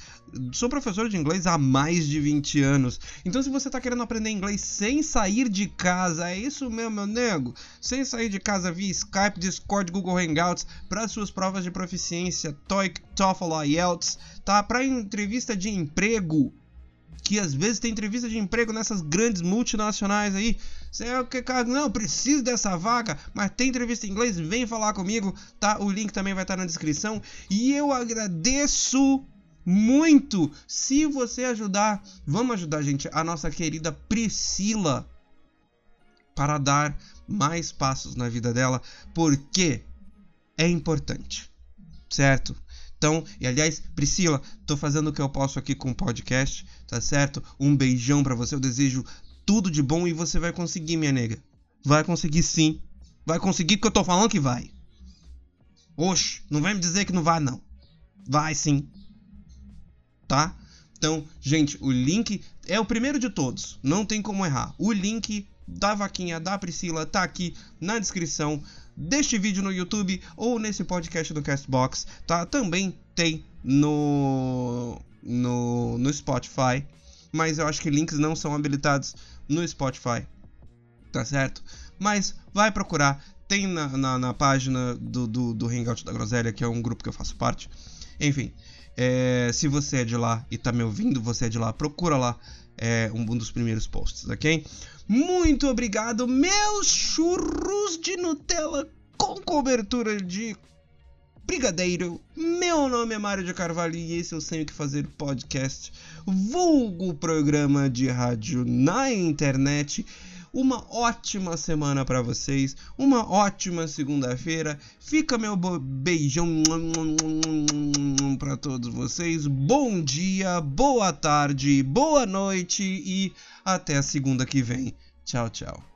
Sou professor de inglês há mais de 20 anos. Então, se você está querendo aprender inglês sem sair de casa, é isso mesmo, meu nego? Sem sair de casa via Skype, Discord, Google Hangouts, para suas provas de proficiência, TOEIC, TOEFL, IELTS, tá? Para entrevista de emprego, que às vezes tem entrevista de emprego nessas grandes multinacionais aí. Você é o que, cara? Não, preciso dessa vaga, mas tem entrevista em inglês? Vem falar comigo, tá? O link também vai estar na descrição. E eu agradeço muito se você ajudar. Vamos ajudar, gente, a nossa querida Priscila para dar mais passos na vida dela, porque é importante, certo? Então, e aliás, Priscila, tô fazendo o que eu posso aqui com o podcast, tá certo? Um beijão para você, eu desejo tudo de bom e você vai conseguir, minha nega. Vai conseguir sim. Vai conseguir que eu tô falando que vai. Oxe, não vai me dizer que não vai não. Vai sim. Tá? Então, gente, o link é o primeiro de todos, não tem como errar. O link da vaquinha da Priscila tá aqui na descrição deste vídeo no YouTube ou nesse podcast do Castbox, tá? Também tem no, no, no Spotify, mas eu acho que links não são habilitados no Spotify, tá certo? Mas vai procurar, tem na, na, na página do, do, do Hangout da Groselha, que é um grupo que eu faço parte. Enfim, é, se você é de lá e tá me ouvindo, você é de lá, procura lá é, um, dos primeiros posts, ok? Muito obrigado, meus churros de Nutella com cobertura de brigadeiro. Meu nome é Mário de Carvalho e esse eu Sei O Que Fazer podcast, vulgo programa de rádio na internet. Uma ótima semana para vocês, uma ótima segunda-feira. Fica meu beijão para todos vocês. Bom dia, boa tarde, boa noite e até a segunda que vem. Tchau, tchau.